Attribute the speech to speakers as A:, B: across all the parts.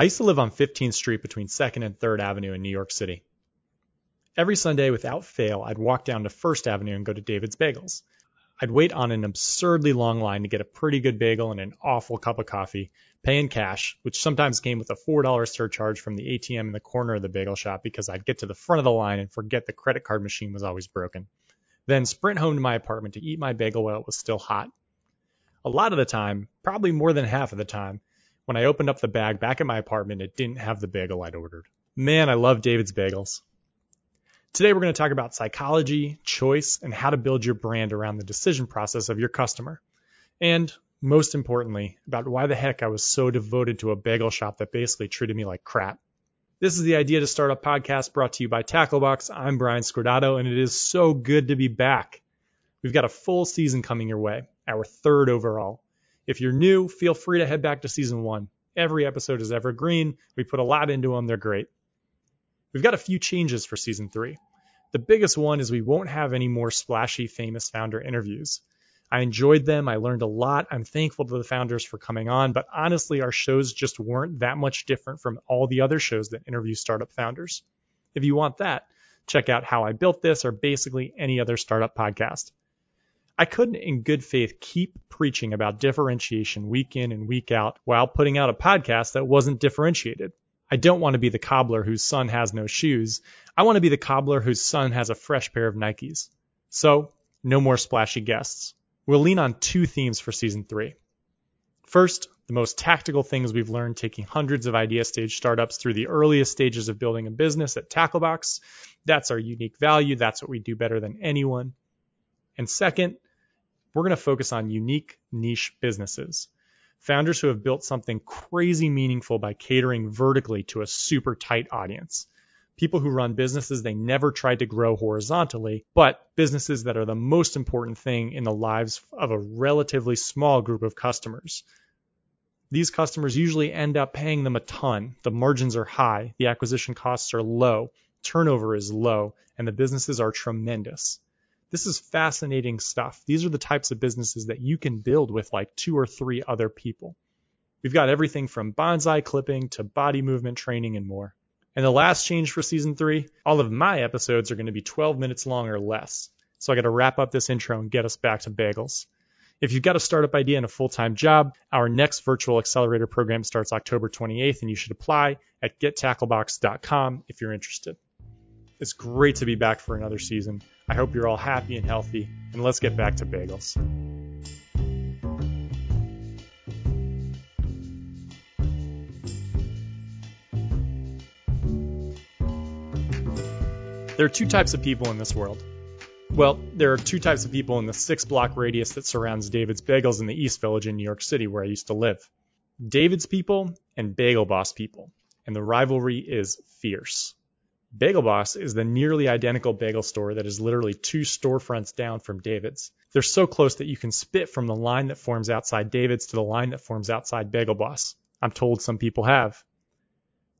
A: I used to live on 15th Street between 2nd and 3rd Avenue in New York City. Every Sunday, without fail, I'd walk down to First Avenue and go to David's Bagels. I'd wait on an absurdly long line to get a pretty good bagel and an awful cup of coffee, pay in cash, which sometimes came with a $4 surcharge from the ATM in the corner of the bagel shop because I'd get to the front of the line and forget the credit card machine was always broken. Then sprint home to my apartment to eat my bagel while it was still hot. A lot of the time, probably more than half of the time, when I opened up the bag back at my apartment, it didn't have the bagel I'd ordered. Man, I love David's Bagels. Today, we're going to talk about psychology, choice, and how to build your brand around the decision process of your customer. And most importantly, about why the heck I was so devoted to a bagel shop that basically treated me like crap. This is the Idea to Start Startup podcast brought to you by Tacklebox. I'm Brian Scordato, and it is so good to be back. We've got a full season coming your way, our third overall. If you're new, feel free to head back to season one. Every episode is evergreen. We put a lot into them. They're great. We've got a few changes for season three. The biggest one is we won't have any more splashy famous founder interviews. I enjoyed them. I learned a lot. I'm thankful to the founders for coming on, but honestly, our shows just weren't that much different from all the other shows that interview startup founders. If you want that, check out How I Built This or basically any other startup podcast. I couldn't, in good faith, keep preaching about differentiation week in and week out while putting out a podcast that wasn't differentiated. I don't want to be the cobbler whose son has no shoes. I want to be the cobbler whose son has a fresh pair of Nikes. So, no more splashy guests. We'll lean on two themes for season three. First, the most tactical things we've learned taking hundreds of idea stage startups through the earliest stages of building a business at Tacklebox. That's our unique value. That's what we do better than anyone. And second, we're going to focus on unique niche businesses founders who have built something crazy meaningful by catering vertically to a super tight audience. People who run businesses they never tried to grow horizontally, but businesses that are the most important thing in the lives of a relatively small group of customers. These customers usually end up paying them a ton. The margins are high, the acquisition costs are low, turnover is low, and the businesses are tremendous. This is fascinating stuff. These are the types of businesses that you can build with like two or three other people. We've got everything from bonsai clipping to body movement training and more. And the last change for season three, all of my episodes are going to be 12 minutes long or less. So I got to wrap up this intro and get us back to bagels. If you've got a startup idea and a full time job, our next virtual accelerator program starts October 28th, and you should apply at gettacklebox.com if you're interested. It's great to be back for another season. I hope you're all happy and healthy, and let's get back to bagels. There are two types of people in this world. Well, there are two types of people in the six block radius that surrounds David's Bagels in the East Village in New York City, where I used to live. David's people and Bagel Boss people, and the rivalry is fierce. Bagel Boss is the nearly identical bagel store that is literally two storefronts down from David's. They're so close that you can spit from the line that forms outside David's to the line that forms outside Bagel Boss. I'm told some people have.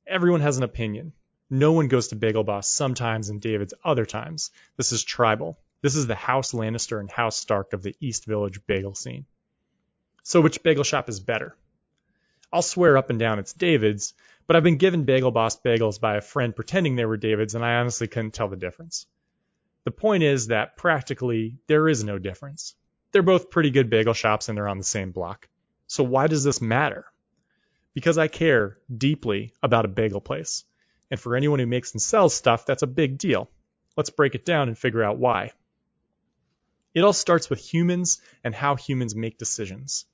A: Everyone has an opinion. No one goes to Bagel Boss sometimes and David's other times. This is tribal. This is the House Lannister and House Stark of the East Village bagel scene. So which bagel shop is better? I'll swear up and down it's David's, but I've been given Bagel Boss bagels by a friend pretending they were David's, and I honestly couldn't tell the difference. The point is that practically there is no difference. They're both pretty good bagel shops and they're on the same block. So why does this matter? Because I care deeply about a bagel place. And for anyone who makes and sells stuff, that's a big deal. Let's break it down and figure out why. It all starts with humans and how humans make decisions.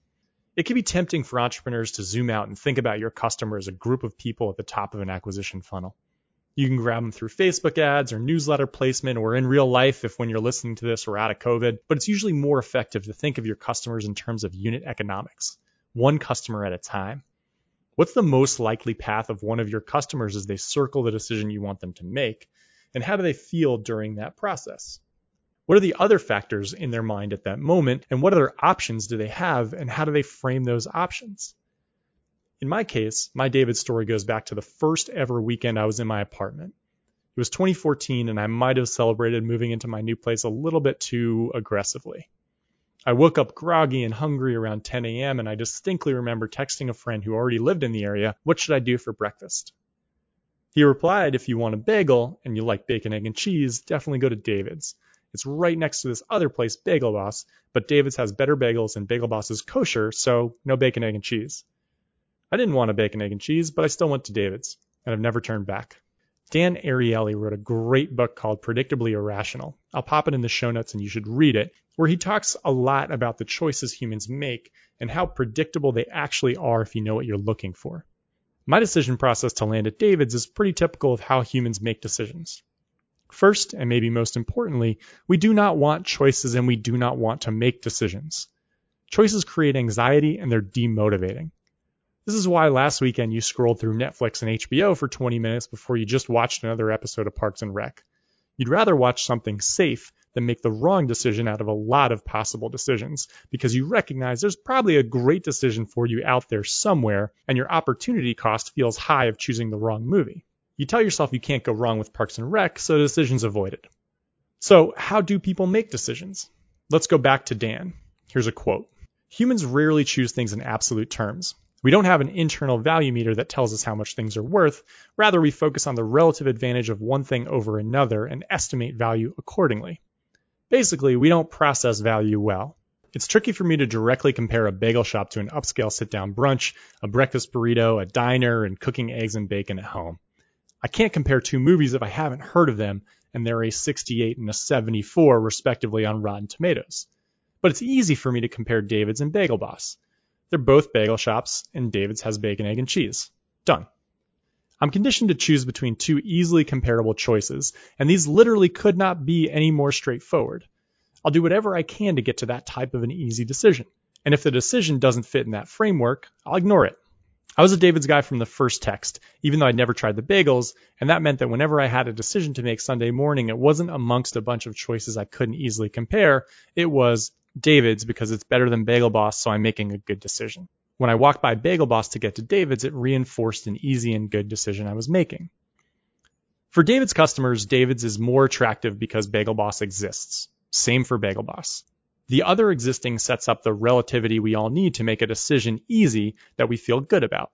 A: It can be tempting for entrepreneurs to zoom out and think about your customer as a group of people at the top of an acquisition funnel. You can grab them through Facebook ads or newsletter placement or in real life if when you're listening to this we're out of COVID, but it's usually more effective to think of your customers in terms of unit economics, one customer at a time. What's the most likely path of one of your customers as they circle the decision you want them to make? And how do they feel during that process? What are the other factors in their mind at that moment? And what other options do they have? And how do they frame those options? In my case, my David story goes back to the first ever weekend I was in my apartment. It was 2014, and I might have celebrated moving into my new place a little bit too aggressively. I woke up groggy and hungry around 10 a.m., and I distinctly remember texting a friend who already lived in the area, What should I do for breakfast? He replied, If you want a bagel and you like bacon, egg, and cheese, definitely go to David's. It's right next to this other place, Bagel Boss, but David's has better bagels and Bagel Boss is kosher, so no bacon, egg, and cheese. I didn't want a bacon, egg, and cheese, but I still went to David's, and I've never turned back. Dan Ariely wrote a great book called Predictably Irrational. I'll pop it in the show notes and you should read it, where he talks a lot about the choices humans make and how predictable they actually are if you know what you're looking for. My decision process to land at David's is pretty typical of how humans make decisions. First, and maybe most importantly, we do not want choices and we do not want to make decisions. Choices create anxiety and they're demotivating. This is why last weekend you scrolled through Netflix and HBO for 20 minutes before you just watched another episode of Parks and Rec. You'd rather watch something safe than make the wrong decision out of a lot of possible decisions because you recognize there's probably a great decision for you out there somewhere and your opportunity cost feels high of choosing the wrong movie. You tell yourself you can't go wrong with Parks and Rec, so decision's avoided. So, how do people make decisions? Let's go back to Dan. Here's a quote Humans rarely choose things in absolute terms. We don't have an internal value meter that tells us how much things are worth. Rather, we focus on the relative advantage of one thing over another and estimate value accordingly. Basically, we don't process value well. It's tricky for me to directly compare a bagel shop to an upscale sit down brunch, a breakfast burrito, a diner, and cooking eggs and bacon at home. I can't compare two movies if I haven't heard of them, and they're a 68 and a 74 respectively on Rotten Tomatoes. But it's easy for me to compare David's and Bagel Boss. They're both bagel shops, and David's has bacon, egg, and cheese. Done. I'm conditioned to choose between two easily comparable choices, and these literally could not be any more straightforward. I'll do whatever I can to get to that type of an easy decision. And if the decision doesn't fit in that framework, I'll ignore it. I was a David's guy from the first text, even though I'd never tried the bagels, and that meant that whenever I had a decision to make Sunday morning, it wasn't amongst a bunch of choices I couldn't easily compare. It was David's because it's better than Bagel Boss, so I'm making a good decision. When I walked by Bagel Boss to get to David's, it reinforced an easy and good decision I was making. For David's customers, David's is more attractive because Bagel Boss exists. Same for Bagel Boss. The other existing sets up the relativity we all need to make a decision easy that we feel good about.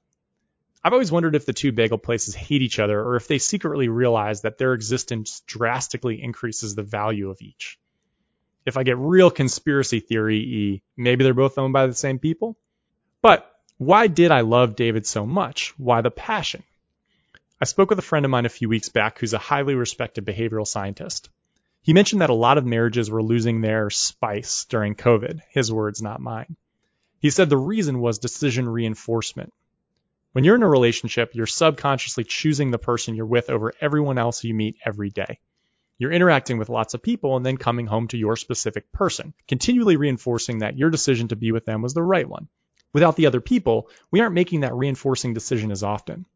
A: I've always wondered if the two bagel places hate each other or if they secretly realize that their existence drastically increases the value of each if I get real conspiracy theory e, maybe they're both owned by the same people. But why did I love David so much? Why the passion? I spoke with a friend of mine a few weeks back who's a highly respected behavioral scientist. He mentioned that a lot of marriages were losing their spice during COVID, his words, not mine. He said the reason was decision reinforcement. When you're in a relationship, you're subconsciously choosing the person you're with over everyone else you meet every day. You're interacting with lots of people and then coming home to your specific person, continually reinforcing that your decision to be with them was the right one. Without the other people, we aren't making that reinforcing decision as often.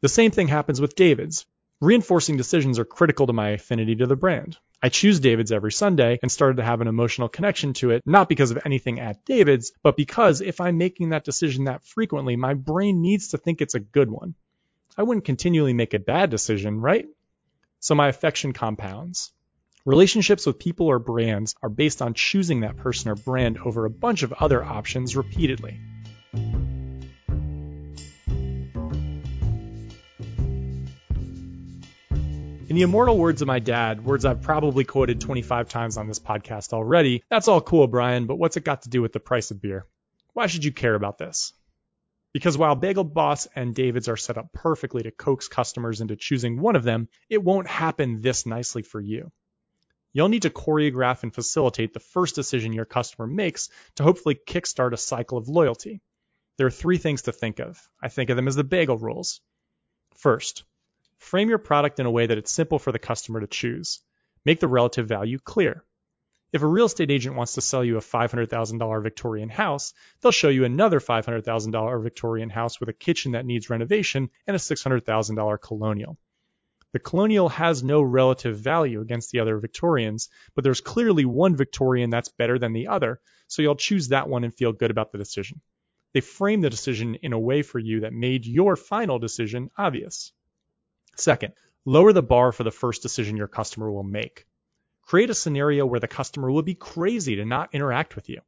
A: The same thing happens with David's. Reinforcing decisions are critical to my affinity to the brand. I choose David's every Sunday and started to have an emotional connection to it, not because of anything at David's, but because if I'm making that decision that frequently, my brain needs to think it's a good one. I wouldn't continually make a bad decision, right? So my affection compounds. Relationships with people or brands are based on choosing that person or brand over a bunch of other options repeatedly. In the immortal words of my dad, words I've probably quoted 25 times on this podcast already, that's all cool, Brian, but what's it got to do with the price of beer? Why should you care about this? Because while Bagel Boss and David's are set up perfectly to coax customers into choosing one of them, it won't happen this nicely for you. You'll need to choreograph and facilitate the first decision your customer makes to hopefully kickstart a cycle of loyalty. There are three things to think of. I think of them as the bagel rules. First, frame your product in a way that it's simple for the customer to choose. Make the relative value clear. If a real estate agent wants to sell you a $500,000 Victorian house, they'll show you another $500,000 Victorian house with a kitchen that needs renovation and a $600,000 colonial. The colonial has no relative value against the other Victorians, but there's clearly one Victorian that's better than the other, so you'll choose that one and feel good about the decision. They frame the decision in a way for you that made your final decision obvious. Second, lower the bar for the first decision your customer will make. Create a scenario where the customer will be crazy to not interact with you.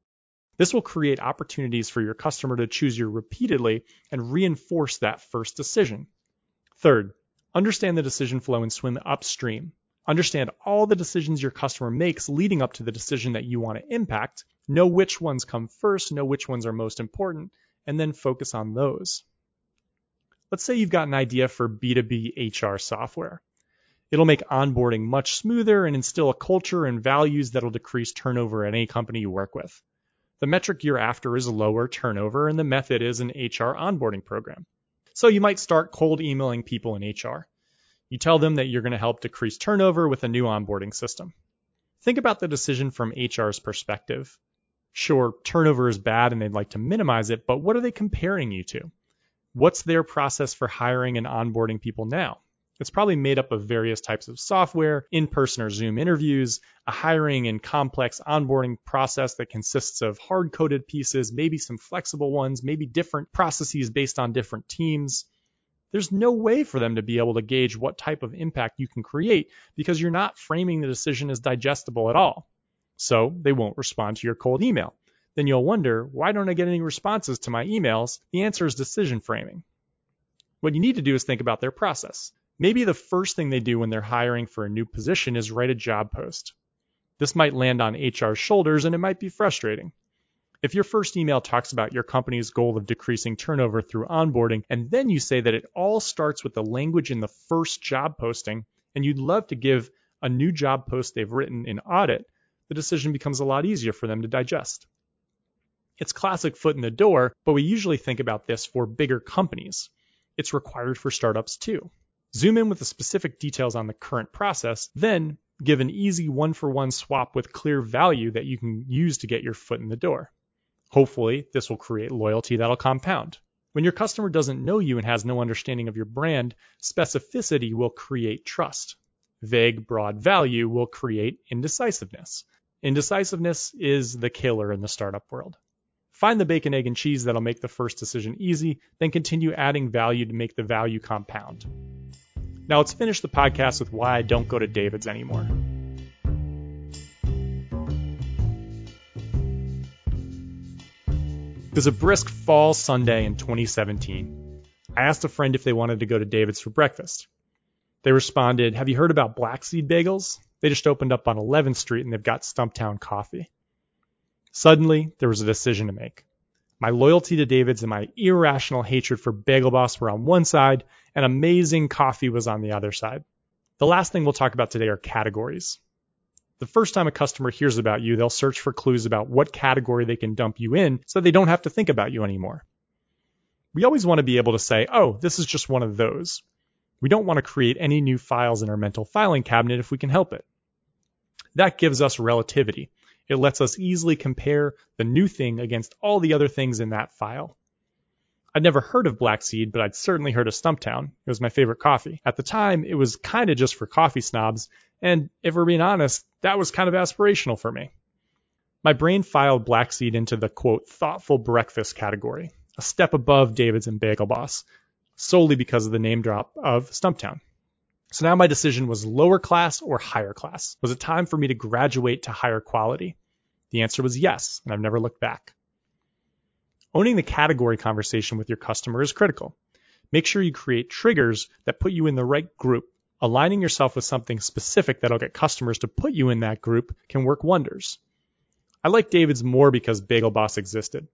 A: This will create opportunities for your customer to choose you repeatedly and reinforce that first decision. Third, understand the decision flow and swim upstream. Understand all the decisions your customer makes leading up to the decision that you want to impact. Know which ones come first, know which ones are most important, and then focus on those. Let's say you've got an idea for B2B HR software. It'll make onboarding much smoother and instill a culture and values that'll decrease turnover at any company you work with. The metric you're after is lower turnover, and the method is an HR onboarding program. So you might start cold emailing people in HR. You tell them that you're going to help decrease turnover with a new onboarding system. Think about the decision from HR's perspective. Sure, turnover is bad and they'd like to minimize it, but what are they comparing you to? What's their process for hiring and onboarding people now? It's probably made up of various types of software, in person or Zoom interviews, a hiring and complex onboarding process that consists of hard coded pieces, maybe some flexible ones, maybe different processes based on different teams. There's no way for them to be able to gauge what type of impact you can create because you're not framing the decision as digestible at all. So they won't respond to your cold email. Then you'll wonder, why don't I get any responses to my emails? The answer is decision framing. What you need to do is think about their process. Maybe the first thing they do when they're hiring for a new position is write a job post. This might land on HR's shoulders and it might be frustrating. If your first email talks about your company's goal of decreasing turnover through onboarding, and then you say that it all starts with the language in the first job posting, and you'd love to give a new job post they've written in audit, the decision becomes a lot easier for them to digest. It's classic foot in the door, but we usually think about this for bigger companies. It's required for startups too. Zoom in with the specific details on the current process, then give an easy one for one swap with clear value that you can use to get your foot in the door. Hopefully, this will create loyalty that'll compound. When your customer doesn't know you and has no understanding of your brand, specificity will create trust. Vague, broad value will create indecisiveness. Indecisiveness is the killer in the startup world. Find the bacon, egg, and cheese that'll make the first decision easy, then continue adding value to make the value compound. Now let's finish the podcast with why I don't go to David's anymore. It was a brisk fall Sunday in 2017. I asked a friend if they wanted to go to David's for breakfast. They responded, Have you heard about Black Seed Bagels? They just opened up on 11th Street and they've got Stumptown coffee. Suddenly, there was a decision to make. My loyalty to David's and my irrational hatred for Bagel Boss were on one side, and amazing coffee was on the other side. The last thing we'll talk about today are categories. The first time a customer hears about you, they'll search for clues about what category they can dump you in so they don't have to think about you anymore. We always want to be able to say, oh, this is just one of those. We don't want to create any new files in our mental filing cabinet if we can help it. That gives us relativity. It lets us easily compare the new thing against all the other things in that file. I'd never heard of Black Seed, but I'd certainly heard of Stumptown. It was my favorite coffee. At the time, it was kind of just for coffee snobs, and if we're being honest, that was kind of aspirational for me. My brain filed Black Seed into the quote, thoughtful breakfast category, a step above David's and Bagel Boss, solely because of the name drop of Stumptown. So now my decision was lower class or higher class. Was it time for me to graduate to higher quality? The answer was yes, and I've never looked back. Owning the category conversation with your customer is critical. Make sure you create triggers that put you in the right group. Aligning yourself with something specific that'll get customers to put you in that group can work wonders. I like David's more because Bagel Boss existed.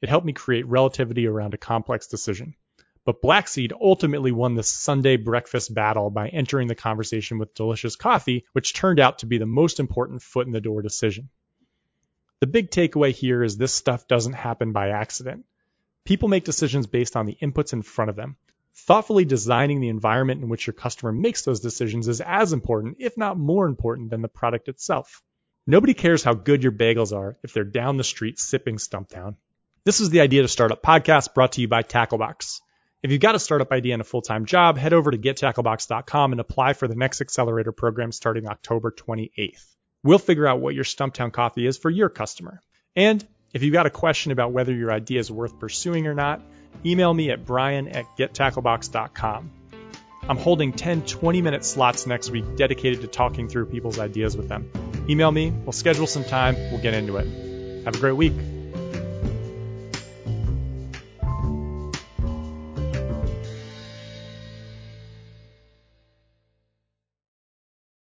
A: It helped me create relativity around a complex decision. But Black Seed ultimately won the Sunday breakfast battle by entering the conversation with delicious coffee, which turned out to be the most important foot in the door decision. Big takeaway here is this stuff doesn't happen by accident. People make decisions based on the inputs in front of them. Thoughtfully designing the environment in which your customer makes those decisions is as important, if not more important, than the product itself. Nobody cares how good your bagels are if they're down the street sipping Stumptown. This is the Idea to Startup podcast brought to you by Tacklebox. If you've got a startup idea and a full-time job, head over to gettacklebox.com and apply for the next accelerator program starting October 28th. We'll figure out what your Stumptown coffee is for your customer. And if you've got a question about whether your idea is worth pursuing or not, email me at brian at gettacklebox.com. I'm holding 10 20 minute slots next week dedicated to talking through people's ideas with them. Email me, we'll schedule some time, we'll get into it. Have a great week.